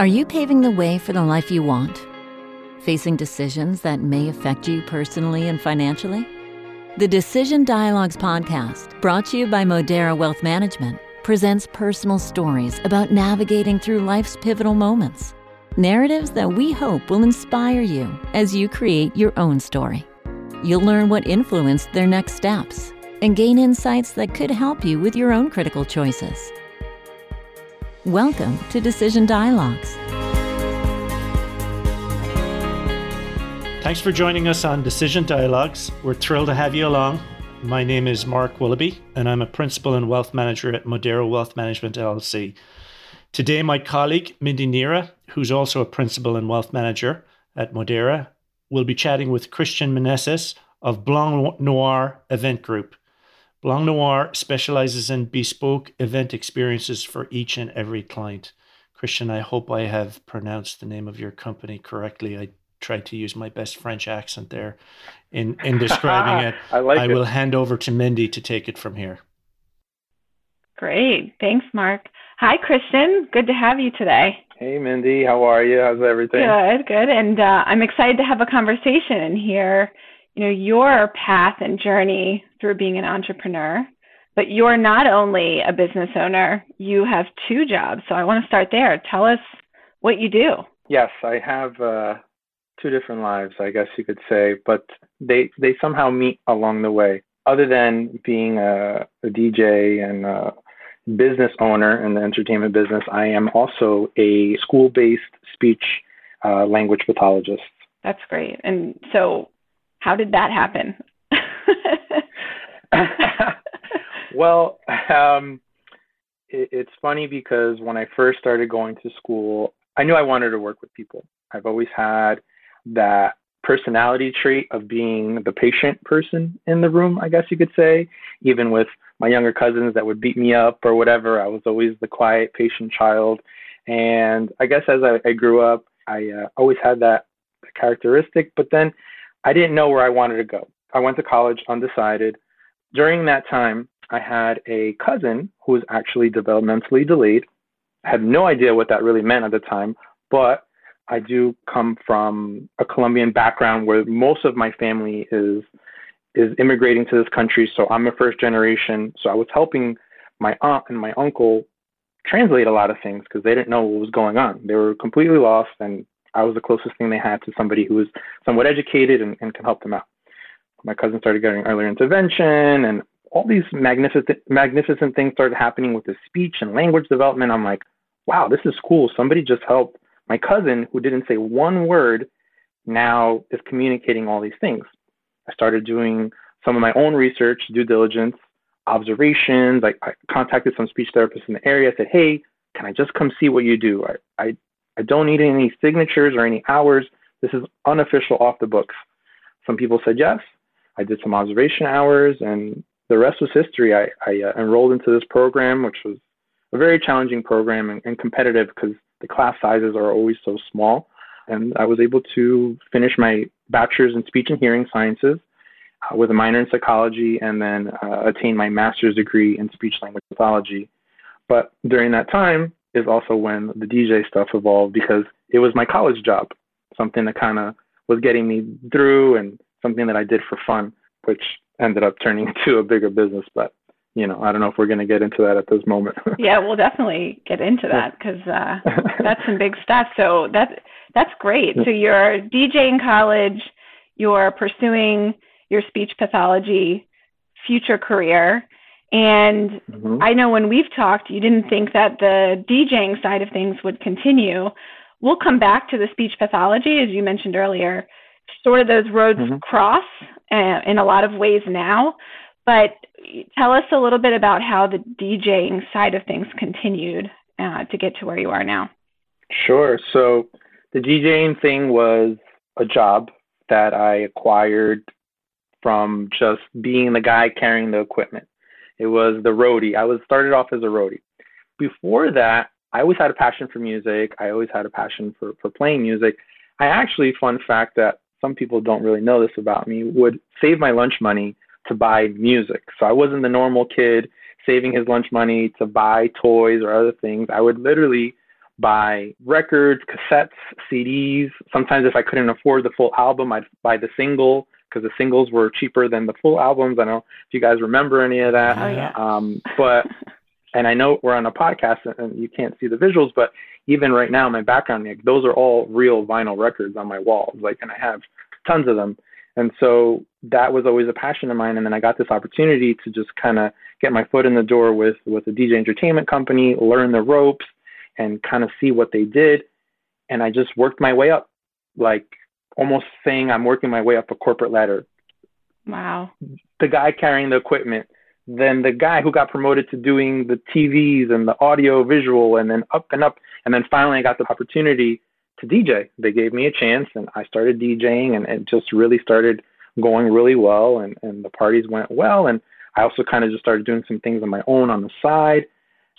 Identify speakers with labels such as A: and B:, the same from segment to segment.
A: Are you paving the way for the life you want? Facing decisions that may affect you personally and financially? The Decision Dialogues podcast, brought to you by Modera Wealth Management, presents personal stories about navigating through life's pivotal moments. Narratives that we hope will inspire you as you create your own story. You'll learn what influenced their next steps and gain insights that could help you with your own critical choices. Welcome to Decision Dialogues.
B: Thanks for joining us on Decision Dialogues. We're thrilled to have you along. My name is Mark Willoughby, and I'm a principal and wealth manager at Modera Wealth Management LLC. Today, my colleague Mindy Neira, who's also a principal and wealth manager at Modera, will be chatting with Christian Meneses of Blanc Noir Event Group. Blanc Noir specializes in bespoke event experiences for each and every client. Christian, I hope I have pronounced the name of your company correctly. I tried to use my best French accent there in, in describing it.
C: I like
B: I
C: it.
B: will hand over to Mindy to take it from here.
D: Great. Thanks, Mark. Hi, Christian. Good to have you today.
C: Hey, Mindy, how are you? How's everything?
D: Good, good. And uh, I'm excited to have a conversation and hear, you know, your path and journey through being an entrepreneur. But you're not only a business owner, you have two jobs. So I want to start there. Tell us what you do.
C: Yes, I have uh, two different lives, I guess you could say, but they they somehow meet along the way. Other than being a, a DJ and a business owner in the entertainment business, I am also a school-based speech uh, language pathologist.
D: That's great. And so, how did that happen?
C: well, um, it, it's funny because when I first started going to school, I knew I wanted to work with people. I've always had that personality trait of being the patient person in the room, I guess you could say. Even with my younger cousins that would beat me up or whatever, I was always the quiet, patient child. And I guess as I, I grew up, I uh, always had that characteristic, but then I didn't know where I wanted to go. I went to college undecided. During that time, I had a cousin who was actually developmentally delayed. I had no idea what that really meant at the time, but I do come from a Colombian background where most of my family is is immigrating to this country. So I'm a first generation. So I was helping my aunt and my uncle translate a lot of things because they didn't know what was going on. They were completely lost, and I was the closest thing they had to somebody who was somewhat educated and, and can help them out. My cousin started getting earlier intervention, and all these magnificent magnificent things started happening with his speech and language development. I'm like, wow, this is cool. Somebody just helped my cousin who didn't say one word now is communicating all these things. I started doing some of my own research, due diligence, observations. I, I contacted some speech therapists in the area. I said, hey, can I just come see what you do? I, I, I don't need any signatures or any hours. This is unofficial off the books. Some people said yes. I did some observation hours, and the rest was history. I, I uh, enrolled into this program, which was a very challenging program and, and competitive because the class sizes are always so small. And I was able to finish my bachelor's in speech and hearing sciences uh, with a minor in psychology and then uh, attain my master's degree in speech language pathology. But during that time is also when the DJ stuff evolved because it was my college job, something that kind of was getting me through and something that I did for fun, which ended up turning into a bigger business. But you know, I don't know if we're going to get into that at this moment.
D: yeah, we'll definitely get into that because uh, that's some big stuff. So that's that's great. So you're DJ in college, you're pursuing your speech pathology future career, and mm-hmm. I know when we've talked, you didn't think that the DJing side of things would continue. We'll come back to the speech pathology, as you mentioned earlier. Sort of those roads mm-hmm. cross uh, in a lot of ways now. But tell us a little bit about how the DJing side of things continued uh, to get to where you are now.
C: Sure. So the DJing thing was a job that I acquired from just being the guy carrying the equipment. It was the roadie. I was started off as a roadie. Before that, I always had a passion for music. I always had a passion for, for playing music. I actually, fun fact that some people don't really know this about me, would save my lunch money to buy music. So I wasn't the normal kid saving his lunch money to buy toys or other things. I would literally buy records, cassettes, CDs. Sometimes if I couldn't afford the full album, I'd buy the single because the singles were cheaper than the full albums. I don't know if you guys remember any of that.
D: Oh, yeah.
C: Um, but and I know we're on a podcast and you can't see the visuals, but even right now, my background, like, those are all real vinyl records on my walls. Like, and I have tons of them. And so that was always a passion of mine. And then I got this opportunity to just kind of get my foot in the door with with a DJ entertainment company, learn the ropes, and kind of see what they did. And I just worked my way up, like almost saying I'm working my way up a corporate ladder.
D: Wow.
C: The guy carrying the equipment, then the guy who got promoted to doing the TVs and the audio visual, and then up and up. And then finally, I got the opportunity to DJ. They gave me a chance, and I started DJing, and it just really started going really well, and and the parties went well, and I also kind of just started doing some things on my own on the side.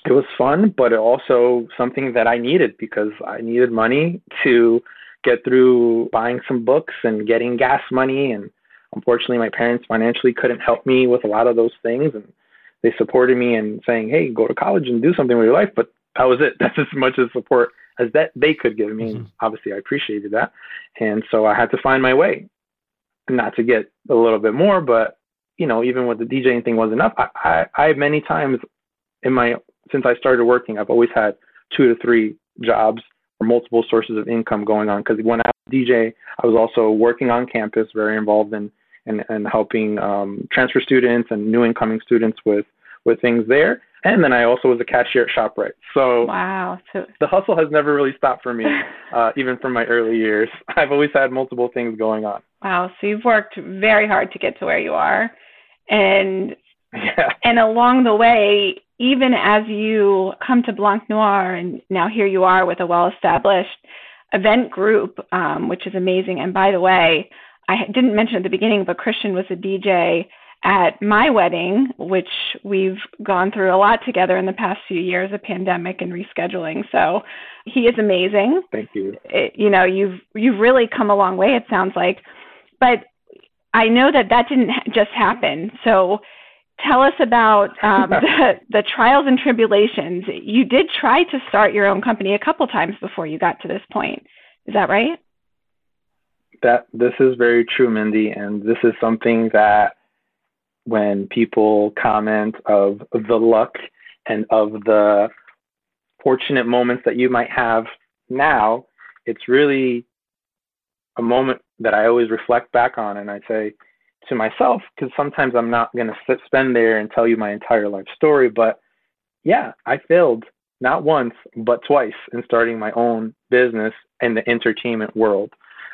C: It was fun, but it also something that I needed because I needed money to get through buying some books and getting gas money and unfortunately my parents financially couldn't help me with a lot of those things and they supported me in saying hey go to college and do something with your life but that was it that's as much as support as that they could give me. Mm-hmm. Obviously, I appreciated that, and so I had to find my way. Not to get a little bit more, but you know, even with the DJing thing wasn't enough. I, I, I many times in my since I started working, I've always had two to three jobs multiple sources of income going on. Because when I was DJ, I was also working on campus, very involved in and and helping um, transfer students and new incoming students with with things there. And then I also was a cashier at ShopRite. So
D: wow, so
C: the hustle has never really stopped for me, uh, even from my early years. I've always had multiple things going on.
D: Wow, so you've worked very hard to get to where you are, and
C: yeah.
D: and along the way, even as you come to Blanc Noir, and now here you are with a well-established event group, um, which is amazing. And by the way, I didn't mention at the beginning, but Christian was a DJ at my wedding, which we've gone through a lot together in the past few years of pandemic and rescheduling. So he is amazing.
C: Thank you.
D: It, you know, you've you've really come a long way. It sounds like, but I know that that didn't just happen. So tell us about um, the the trials and tribulations. You did try to start your own company a couple times before you got to this point. Is that right?
C: That this is very true, Mindy, and this is something that when people comment of the luck and of the fortunate moments that you might have now, it's really a moment that I always reflect back on and I say to myself, because sometimes I'm not going to spend there and tell you my entire life story, but yeah, I failed not once, but twice in starting my own business in the entertainment world.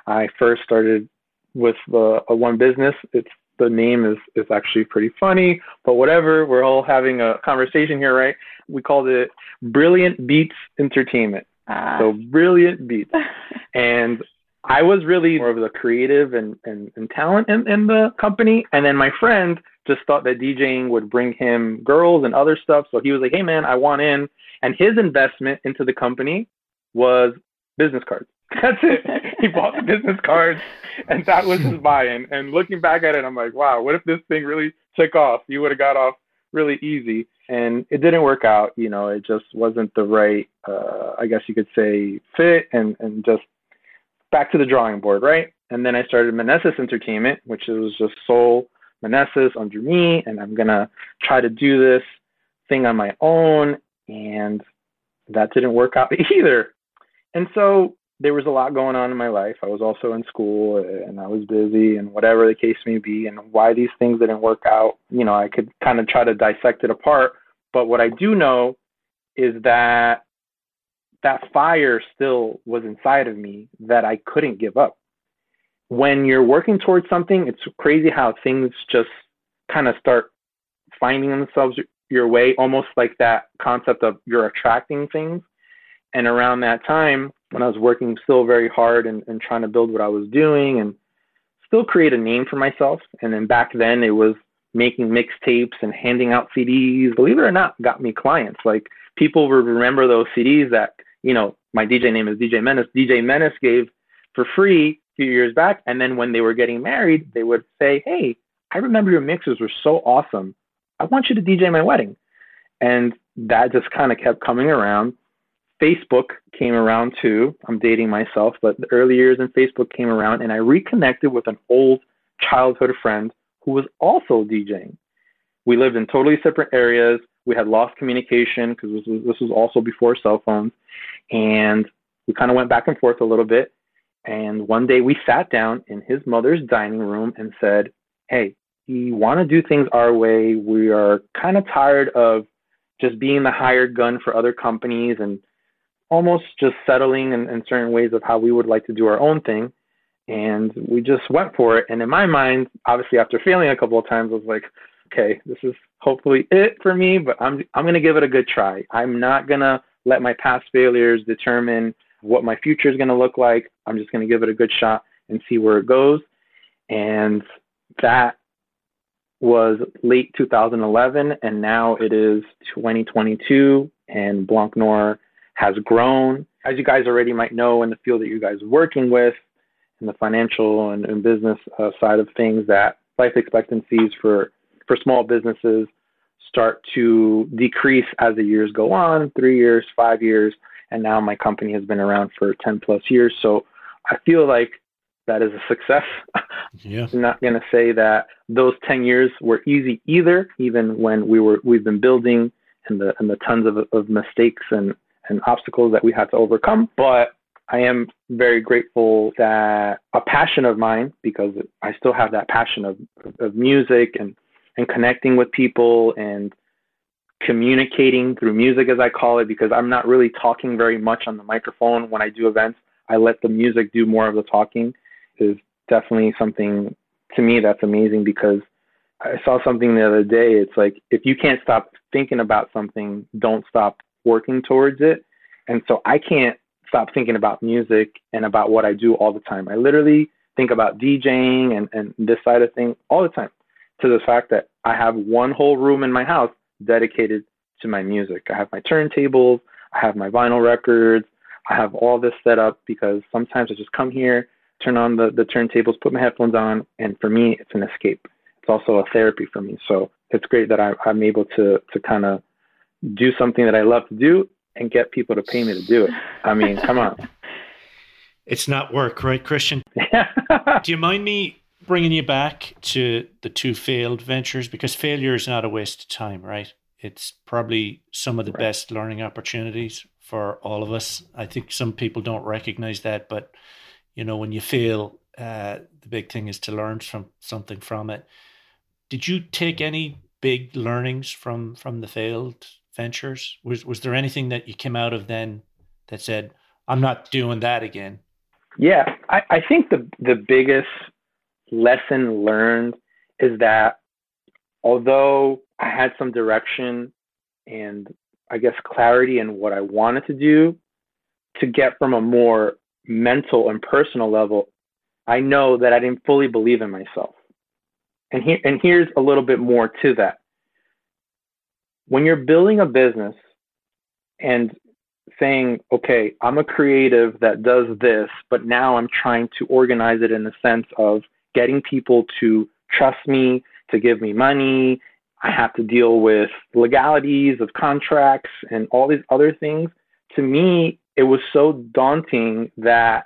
C: I first started with the, a one business. It's the name is is actually pretty funny, but whatever. We're all having a conversation here, right? We called it Brilliant Beats Entertainment.
D: Uh.
C: So Brilliant Beats, and I was really more of the creative and and, and talent in, in the company, and then my friend just thought that DJing would bring him girls and other stuff. So he was like, "Hey man, I want in," and his investment into the company was business cards. That's it. he bought the business cards, and that was his buy-in. And looking back at it, I'm like, wow, what if this thing really took off? You would have got off really easy. And it didn't work out. You know, it just wasn't the right, uh, I guess you could say, fit, and and just back to the drawing board, right? And then I started Meneses Entertainment, which was just sole Meneses under me, and I'm gonna try to do this thing on my own, and that didn't work out either. And so there was a lot going on in my life. I was also in school and I was busy and whatever the case may be and why these things didn't work out, you know, I could kind of try to dissect it apart, but what I do know is that that fire still was inside of me that I couldn't give up. When you're working towards something, it's crazy how things just kind of start finding themselves your way, almost like that concept of you're attracting things. And around that time, when I was working still very hard and, and trying to build what I was doing and still create a name for myself. And then back then it was making mixtapes and handing out CDs. Believe it or not, got me clients. Like people would remember those CDs that, you know, my DJ name is DJ Menace. DJ Menace gave for free a few years back. And then when they were getting married, they would say, Hey, I remember your mixes were so awesome. I want you to DJ my wedding. And that just kind of kept coming around Facebook came around too. I'm dating myself, but the early years in Facebook came around, and I reconnected with an old childhood friend who was also DJing. We lived in totally separate areas. We had lost communication because this was, this was also before cell phones, and we kind of went back and forth a little bit. And one day we sat down in his mother's dining room and said, "Hey, we want to do things our way. We are kind of tired of just being the hired gun for other companies and almost just settling in, in certain ways of how we would like to do our own thing. And we just went for it. And in my mind, obviously after failing a couple of times, I was like, okay, this is hopefully it for me, but I'm I'm gonna give it a good try. I'm not gonna let my past failures determine what my future is gonna look like. I'm just gonna give it a good shot and see where it goes. And that was late 2011, and now it is 2022, and Blanc Noir has grown. As you guys already might know, in the field that you guys are working with, in the financial and, and business uh, side of things, that life expectancies for for small businesses start to decrease as the years go on, three years, five years, and now my company has been around for 10 plus years. So I feel like that is a success.
B: Yeah.
C: I'm not going to say that those 10 years were easy either, even when we were we've been building and the and the tons of, of mistakes and and obstacles that we had to overcome. But I am very grateful that a passion of mine, because I still have that passion of, of music and, and connecting with people and communicating through music, as I call it, because I'm not really talking very much on the microphone when I do events. I let the music do more of the talking, is definitely something to me that's amazing because I saw something the other day. It's like if you can't stop thinking about something, don't stop working towards it. And so I can't stop thinking about music and about what I do all the time. I literally think about DJing and, and this side of things all the time to the fact that I have one whole room in my house dedicated to my music. I have my turntables, I have my vinyl records, I have all this set up because sometimes I just come here, turn on the, the turntables, put my headphones on, and for me, it's an escape. It's also a therapy for me. So it's great that I, I'm able to, to kind of do something that I love to do and get people to pay me to do it. I mean, come on.
B: It's not work, right, Christian? do you mind me bringing you back to the two failed ventures? Because failure is not a waste of time, right? It's probably some of the right. best learning opportunities for all of us. I think some people don't recognize that, but you know, when you fail, uh, the big thing is to learn from something from it. Did you take any big learnings from from the failed ventures? Was was there anything that you came out of then that said, "I'm not doing that again"?
C: Yeah, I, I think the the biggest lesson learned is that although I had some direction and I guess clarity in what I wanted to do, to get from a more mental and personal level, I know that I didn't fully believe in myself. And here and here's a little bit more to that when you're building a business and saying, okay, I'm a creative that does this, but now I'm trying to organize it in the sense of getting people to trust me, to give me money. I have to deal with legalities of contracts and all these other things. To me, it was so daunting that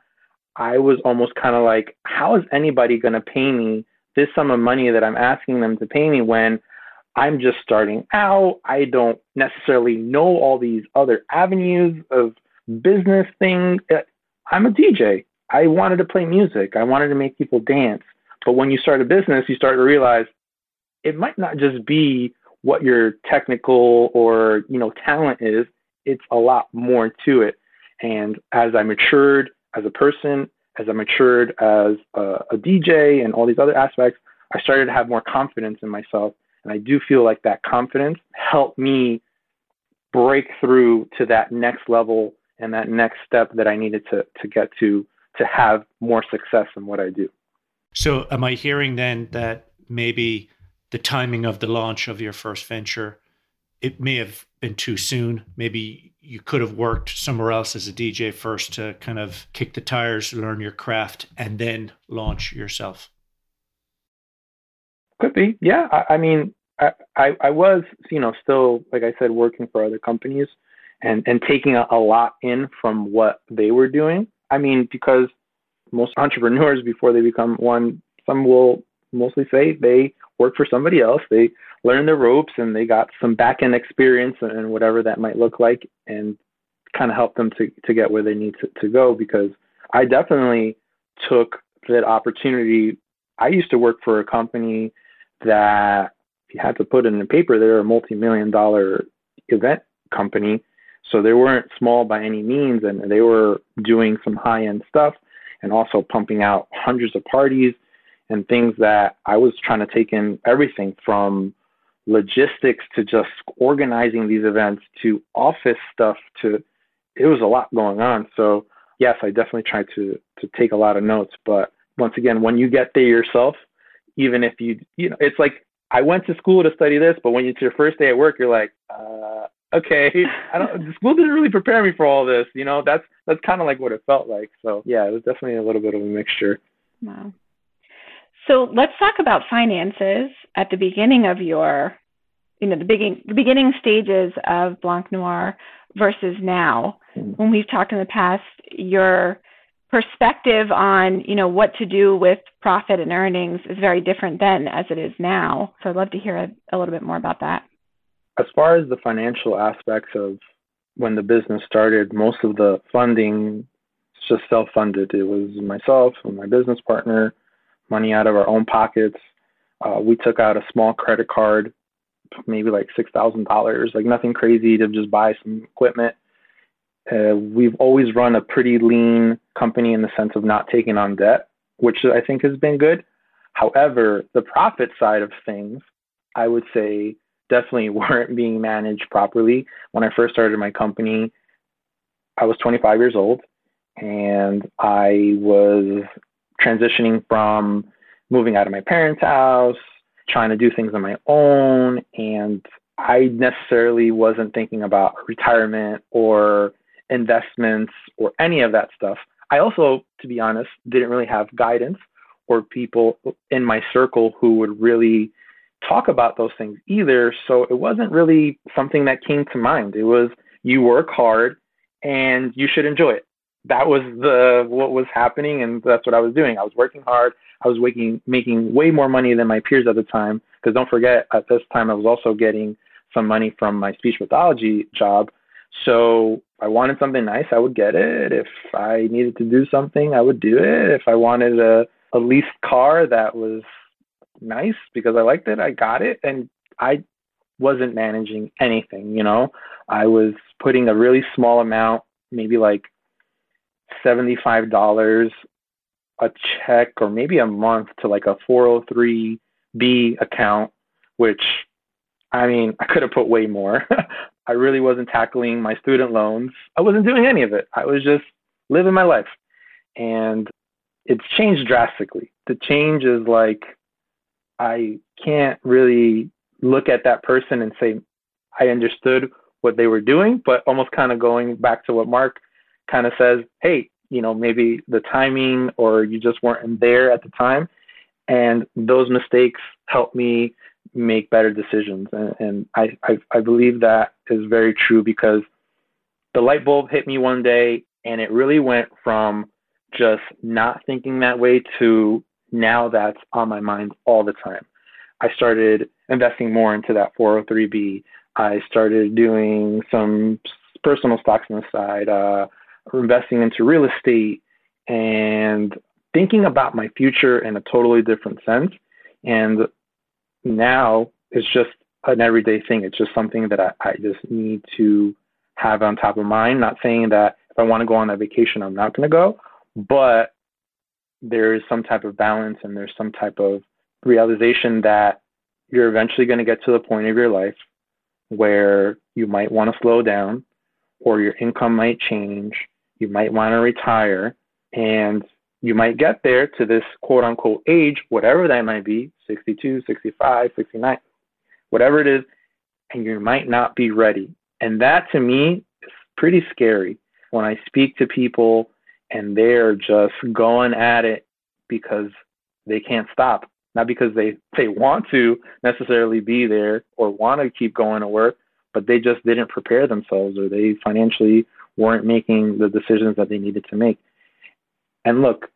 C: I was almost kind of like, how is anybody going to pay me this sum of money that I'm asking them to pay me when I'm just starting out. I don't necessarily know all these other avenues of business things. Uh, I'm a DJ. I wanted to play music. I wanted to make people dance. But when you start a business, you start to realize it might not just be what your technical or you know talent is. It's a lot more to it. And as I matured as a person, as I matured as a, a DJ and all these other aspects, I started to have more confidence in myself and I do feel like that confidence helped me break through to that next level and that next step that I needed to, to get to to have more success in what I do.
B: So, am I hearing then that maybe the timing of the launch of your first venture, it may have been too soon? Maybe you could have worked somewhere else as a DJ first to kind of kick the tires, learn your craft, and then launch yourself.
C: Could be, yeah. I, I mean, I, I, I was, you know, still like I said, working for other companies, and, and taking a, a lot in from what they were doing. I mean, because most entrepreneurs, before they become one, some will mostly say they work for somebody else. They learn the ropes and they got some back end experience and whatever that might look like and kind of help them to, to get where they need to, to go because I definitely took that opportunity. I used to work for a company that if you had to put it in the paper, they're a multi-million dollar event company. So they weren't small by any means and they were doing some high end stuff and also pumping out hundreds of parties and things that I was trying to take in everything from logistics to just organizing these events to office stuff to it was a lot going on. So yes, I definitely tried to to take a lot of notes. But once again, when you get there yourself, even if you you know, it's like I went to school to study this, but when it's your first day at work, you're like, uh, okay, I don't. The school didn't really prepare me for all this. You know, that's that's kind of like what it felt like. So yeah, it was definitely a little bit of a mixture.
D: Wow. So let's talk about finances at the beginning of your, you know, the beginning the beginning stages of Blanc Noir versus now. Mm-hmm. When we've talked in the past, your perspective on, you know, what to do with profit and earnings is very different then as it is now. So I'd love to hear a, a little bit more about that.
C: As far as the financial aspects of when the business started, most of the funding is just self-funded. It was myself and my business partner, money out of our own pockets. Uh, we took out a small credit card maybe like six thousand dollars, like nothing crazy to just buy some equipment. Uh, we've always run a pretty lean company in the sense of not taking on debt, which I think has been good. However, the profit side of things, I would say, definitely weren't being managed properly. When I first started my company, I was 25 years old and I was transitioning from moving out of my parents' house trying to do things on my own and I necessarily wasn't thinking about retirement or investments or any of that stuff. I also, to be honest, didn't really have guidance or people in my circle who would really talk about those things either. So it wasn't really something that came to mind. It was you work hard and you should enjoy it. That was the what was happening and that's what I was doing. I was working hard. I was making making way more money than my peers at the time. Because don't forget, at this time I was also getting some money from my speech pathology job. So I wanted something nice, I would get it. If I needed to do something, I would do it. If I wanted a, a leased car that was nice because I liked it, I got it. And I wasn't managing anything, you know. I was putting a really small amount, maybe like $75 a check or maybe a month to like a 403b account, which I mean, I could have put way more. I really wasn't tackling my student loans. I wasn't doing any of it. I was just living my life. And it's changed drastically. The change is like I can't really look at that person and say I understood what they were doing, but almost kind of going back to what Mark kind of says, hey, you know, maybe the timing or you just weren't there at the time. And those mistakes help me make better decisions. And, and I, I, I believe that is very true because the light bulb hit me one day and it really went from just not thinking that way to now that's on my mind all the time. I started investing more into that 403b. I started doing some personal stocks on the side. Uh, investing into real estate and thinking about my future in a totally different sense. And now it's just an everyday thing. It's just something that I, I just need to have on top of mind. Not saying that if I want to go on a vacation, I'm not going to go, but there is some type of balance and there's some type of realization that you're eventually going to get to the point of your life where you might want to slow down or your income might change you might want to retire and you might get there to this quote unquote age, whatever that might be 62, 65, 69, whatever it is, and you might not be ready. And that to me is pretty scary when I speak to people and they're just going at it because they can't stop. Not because they, they want to necessarily be there or want to keep going to work, but they just didn't prepare themselves or they financially weren't making the decisions that they needed to make. And look,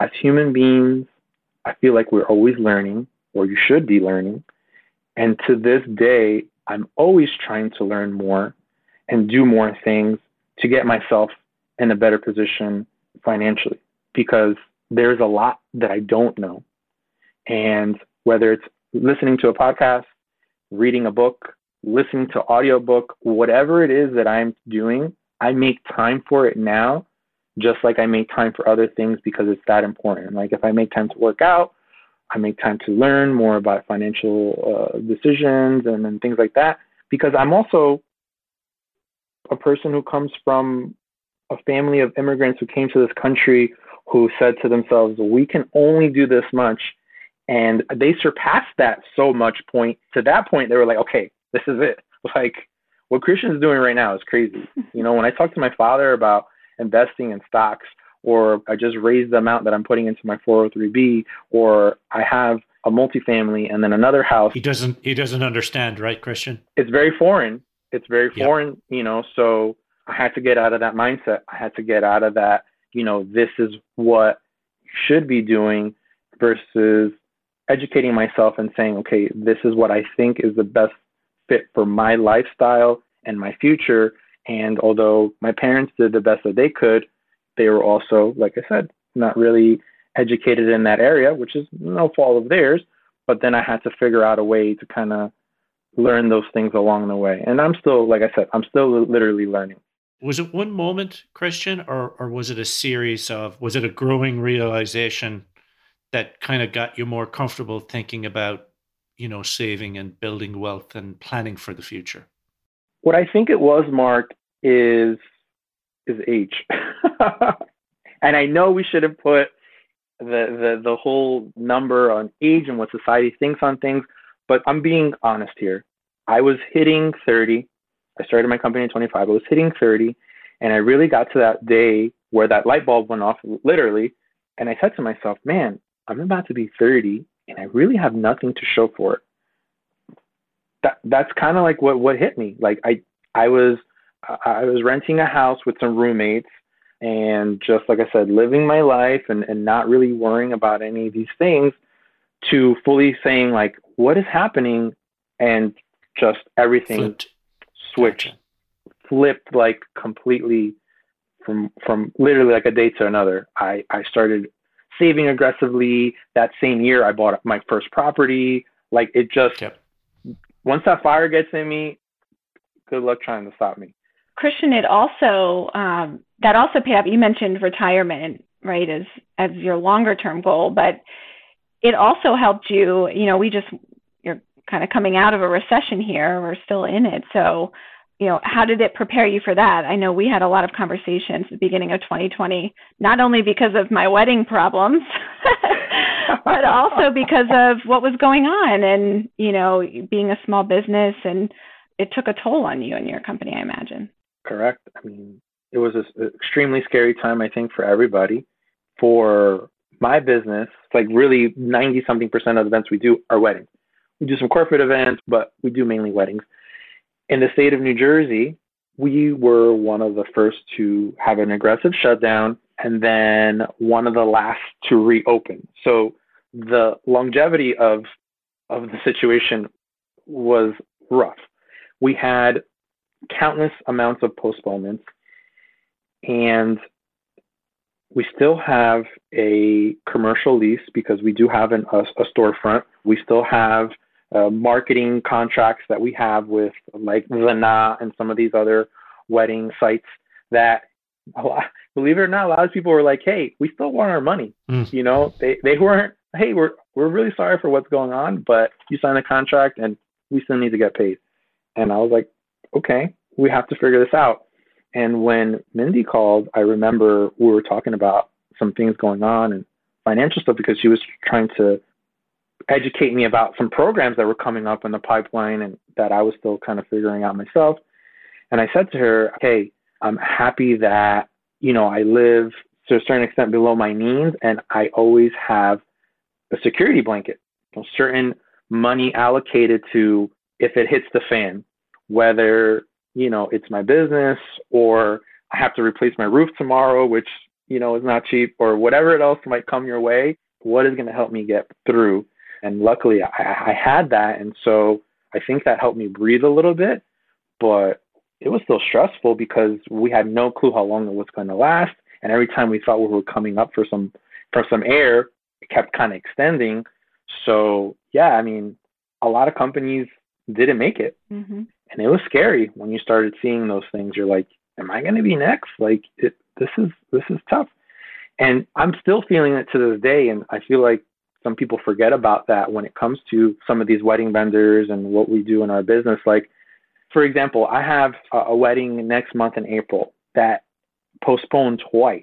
C: as human beings, I feel like we're always learning, or you should be learning. And to this day, I'm always trying to learn more and do more things to get myself in a better position financially because there's a lot that I don't know. And whether it's listening to a podcast, reading a book, listening to audiobook, whatever it is that I'm doing, I make time for it now, just like I make time for other things because it's that important. Like if I make time to work out, I make time to learn more about financial uh, decisions and, and things like that because I'm also a person who comes from a family of immigrants who came to this country who said to themselves, we can only do this much. And they surpassed that so much point. To that point, they were like, okay, this is it. Like what Christian's doing right now is crazy. You know, when I talk to my father about investing in stocks, or I just raised the amount that I'm putting into my 403b, or I have a multifamily and then another house.
B: He doesn't he doesn't understand, right, Christian?
C: It's very foreign. It's very foreign, yep. you know, so I had to get out of that mindset. I had to get out of that, you know, this is what you should be doing versus educating myself and saying, okay, this is what I think is the best fit for my lifestyle and my future. And although my parents did the best that they could, they were also, like I said, not really educated in that area, which is no fault of theirs. But then I had to figure out a way to kind of learn those things along the way. And I'm still, like I said, I'm still literally learning.
B: Was it one moment, Christian, or, or was it a series of, was it a growing realization that kind of got you more comfortable thinking about, you know, saving and building wealth and planning for the future?
C: What I think it was, Mark, is is age. and I know we should have put the, the the whole number on age and what society thinks on things, but I'm being honest here. I was hitting 30. I started my company at 25. I was hitting 30, and I really got to that day where that light bulb went off, literally. And I said to myself, man, I'm about to be 30, and I really have nothing to show for it. That that's kind of like what what hit me. Like I I was I was renting a house with some roommates and just like I said, living my life and, and not really worrying about any of these things to fully saying like what is happening and just everything flipped. Switched gotcha. flipped like completely from from literally like a day to another. I i started saving aggressively. That same year i bought my first property. Like it just yep. once that fire gets in me good luck trying to stop me.
D: Christian it also um that also paid off. You mentioned retirement right as as your longer term goal but it also helped you, you know, we just, you're kind of coming out of a recession here. We're still in it. So, you know, how did it prepare you for that? I know we had a lot of conversations at the beginning of 2020, not only because of my wedding problems, but also because of what was going on and, you know, being a small business and it took a toll on you and your company, I imagine.
C: Correct. I mean, it was an extremely scary time, I think, for everybody. For my business, like really 90 something percent of the events we do are weddings. We do some corporate events, but we do mainly weddings. In the state of New Jersey, we were one of the first to have an aggressive shutdown and then one of the last to reopen. So the longevity of of the situation was rough. We had countless amounts of postponements and we still have a commercial lease because we do have an, a, a storefront. We still have uh, marketing contracts that we have with like Zana and some of these other wedding sites that lot, believe it or not, a lot of people were like, "Hey, we still want our money." Mm. You know, they they weren't. Hey, we're we're really sorry for what's going on, but you signed a contract and we still need to get paid. And I was like, okay, we have to figure this out. And when Mindy called, I remember we were talking about some things going on and financial stuff because she was trying to educate me about some programs that were coming up in the pipeline and that I was still kind of figuring out myself. And I said to her, Hey, I'm happy that, you know, I live to a certain extent below my means and I always have a security blanket, a certain money allocated to if it hits the fan whether, you know, it's my business or I have to replace my roof tomorrow, which, you know, is not cheap, or whatever else might come your way, what is going to help me get through? And luckily, I, I had that. And so I think that helped me breathe a little bit. But it was still stressful because we had no clue how long it was going to last. And every time we thought we were coming up for some for some air, it kept kind of extending. So yeah, I mean, a lot of companies didn't make it, mm-hmm. and it was scary when you started seeing those things. You're like, am I going to be next? Like, it, this is this is tough, and I'm still feeling it to this day. And I feel like some people forget about that when it comes to some of these wedding vendors and what we do in our business. Like, for example, I have a wedding next month in April that postponed twice.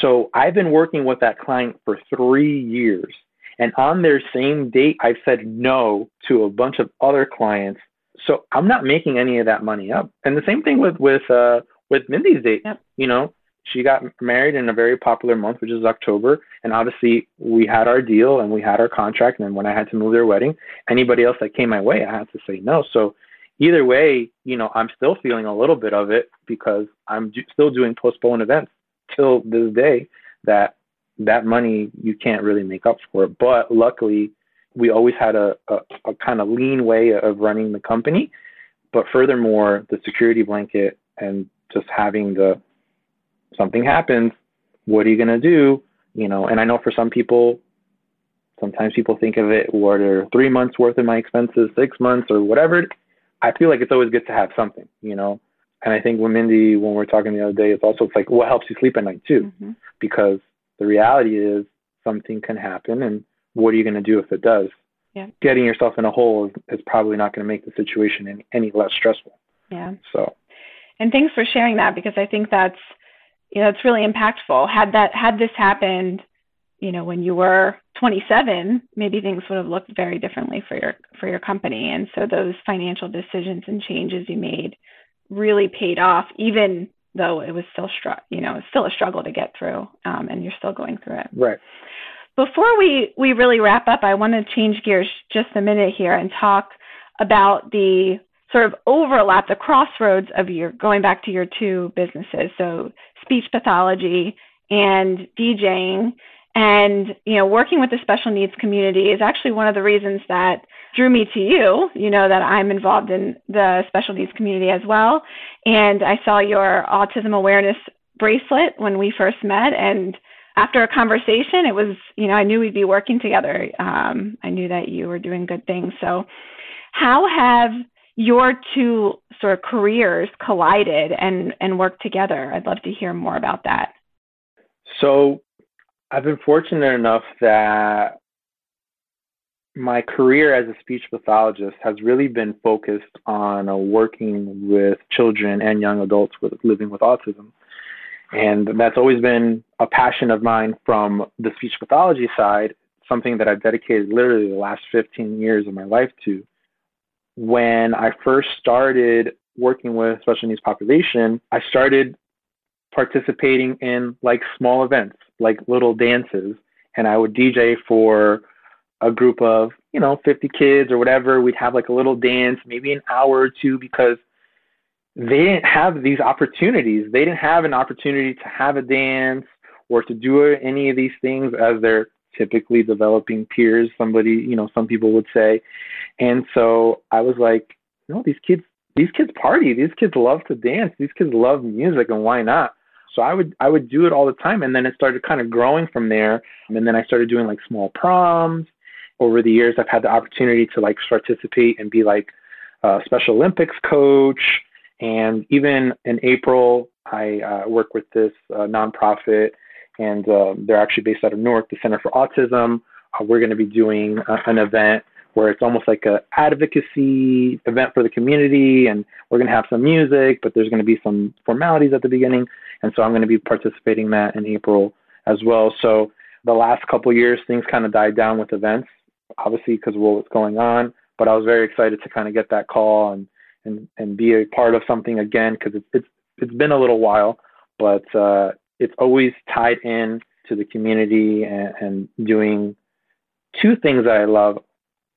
C: So I've been working with that client for three years. And on their same date, I've said no to a bunch of other clients. So I'm not making any of that money up. And the same thing with with uh, with Mindy's date. Yep. You know, she got married in a very popular month, which is October. And obviously, we had our deal and we had our contract. And when I had to move their wedding, anybody else that came my way, I had to say no. So either way, you know, I'm still feeling a little bit of it because I'm do- still doing postponed events till this day. That that money you can't really make up for. But luckily, we always had a, a, a kind of lean way of running the company. But furthermore, the security blanket and just having the something happens, what are you going to do? You know, and I know for some people, sometimes people think of it, what are three months worth of my expenses, six months, or whatever. I feel like it's always good to have something, you know. And I think with Mindy, when we are talking the other day, it's also it's like what helps you sleep at night too, mm-hmm. because the reality is something can happen, and what are you going to do if it does? Yeah. Getting yourself in a hole is, is probably not going to make the situation any, any less stressful.
D: Yeah.
C: So.
D: And thanks for sharing that because I think that's you know, it's really impactful. Had that had this happened, you know, when you were 27, maybe things would have looked very differently for your for your company. And so those financial decisions and changes you made really paid off, even though it was still str- you know, it's still a struggle to get through, um, and you're still going through it.
C: Right.
D: Before we we really wrap up, I want to change gears just a minute here and talk about the sort of overlap, the crossroads of your going back to your two businesses. So speech pathology and DJing. And you know working with the special needs community is actually one of the reasons that drew me to you you know that i'm involved in the special needs community as well. And i saw your autism awareness bracelet when we first met and after a conversation it was you know i knew we'd be working together. Um, i knew that you were doing good things. So how have your two sort of careers collided and, and worked together. I'd love to hear more about that.
C: So I've been fortunate enough that my career as a speech pathologist has really been focused on uh, working with children and young adults with living with autism. And that's always been a passion of mine from the speech pathology side, something that I've dedicated literally the last 15 years of my life to when I first started working with special needs population, I started participating in like small events, like little dances, and I would DJ for a group of, you know, 50 kids or whatever. We'd have like a little dance, maybe an hour or two because they didn't have these opportunities. They didn't have an opportunity to have a dance or to do any of these things as they're typically developing peers, somebody, you know, some people would say. And so I was like, no, these kids, these kids party. These kids love to dance. These kids love music, and why not? So I would I would do it all the time, and then it started kind of growing from there. And then I started doing like small proms. Over the years, I've had the opportunity to like participate and be like a Special Olympics coach. And even in April, I uh, work with this uh, nonprofit and uh, they're actually based out of Newark, the Center for Autism. Uh, we're going to be doing uh, an event where it's almost like a advocacy event for the community, and we're going to have some music, but there's going to be some formalities at the beginning, and so I'm going to be participating in that in April as well. So the last couple years, things kind of died down with events, obviously because of what's going on. But I was very excited to kind of get that call and and and be a part of something again because it's it's it's been a little while, but uh, it's always tied in to the community and, and doing two things that I love.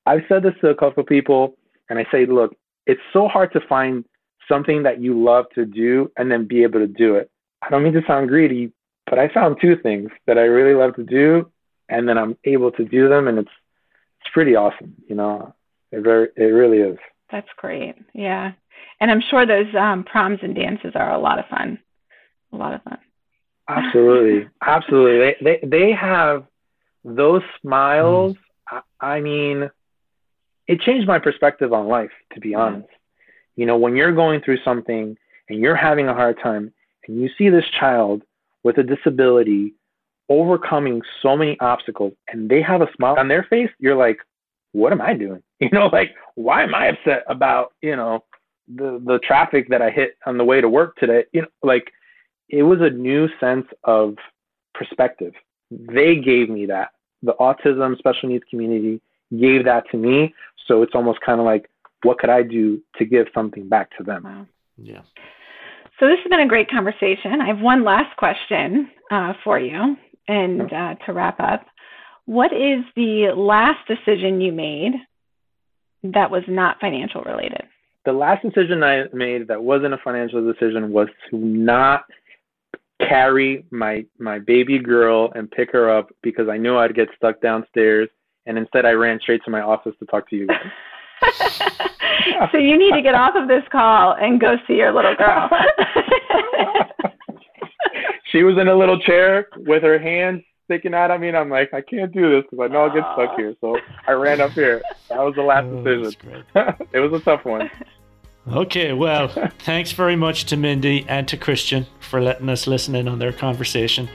C: I've said this to a couple of people, and I say, look, it's so hard to find something that you love to do and then be able to do it. I don't mean to sound greedy, but I found two things that I really love to do and then I'm able to do them and it's it's pretty awesome, you know. It very it really is.
D: That's great. Yeah. And I'm sure those um, proms and dances are a lot of fun. A lot of fun.
C: Absolutely. Absolutely. They they they have those smiles. Mm. I, I mean, it changed my perspective on life, to be honest. You know, when you're going through something and you're having a hard time and you see this child with a disability overcoming so many obstacles and they have a smile on their face, you're like, what am I doing? You know, like, why am I upset about, you know, the, the traffic that I hit on the way to work today? You know, like, it was a new sense of perspective. They gave me that. The autism special needs community gave that to me. So it's almost kind of like, what could I do to give something back to them?
D: Wow.
B: Yeah.
D: So this has been a great conversation. I have one last question uh, for you, and uh, to wrap up, what is the last decision you made that was not financial related?
C: The last decision I made that wasn't a financial decision was to not carry my my baby girl and pick her up because I knew I'd get stuck downstairs and instead I ran straight to my office to talk to you
D: so you need to get off of this call and go see your little girl.
C: she was in a little chair with her hands sticking out at me, and I'm like, I can't do this because I know I'll get stuck here. So I ran up here. That was the last oh, decision. it was a tough one.
B: Okay, well, thanks very much to Mindy and to Christian for letting us listen in on their conversation.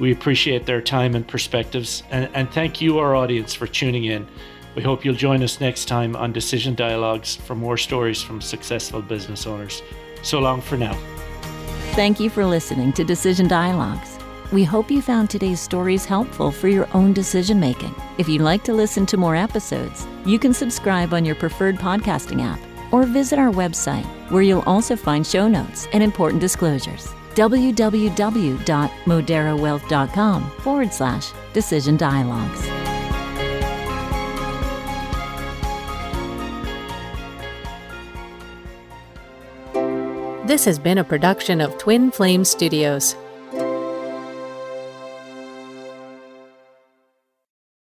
B: We appreciate their time and perspectives, and, and thank you, our audience, for tuning in. We hope you'll join us next time on Decision Dialogues for more stories from successful business owners. So long for now.
A: Thank you for listening to Decision Dialogues. We hope you found today's stories helpful for your own decision making. If you'd like to listen to more episodes, you can subscribe on your preferred podcasting app or visit our website where you'll also find show notes and important disclosures www.moderawealth.com forward slash decision dialogues.
E: This has been a production of Twin Flame Studios.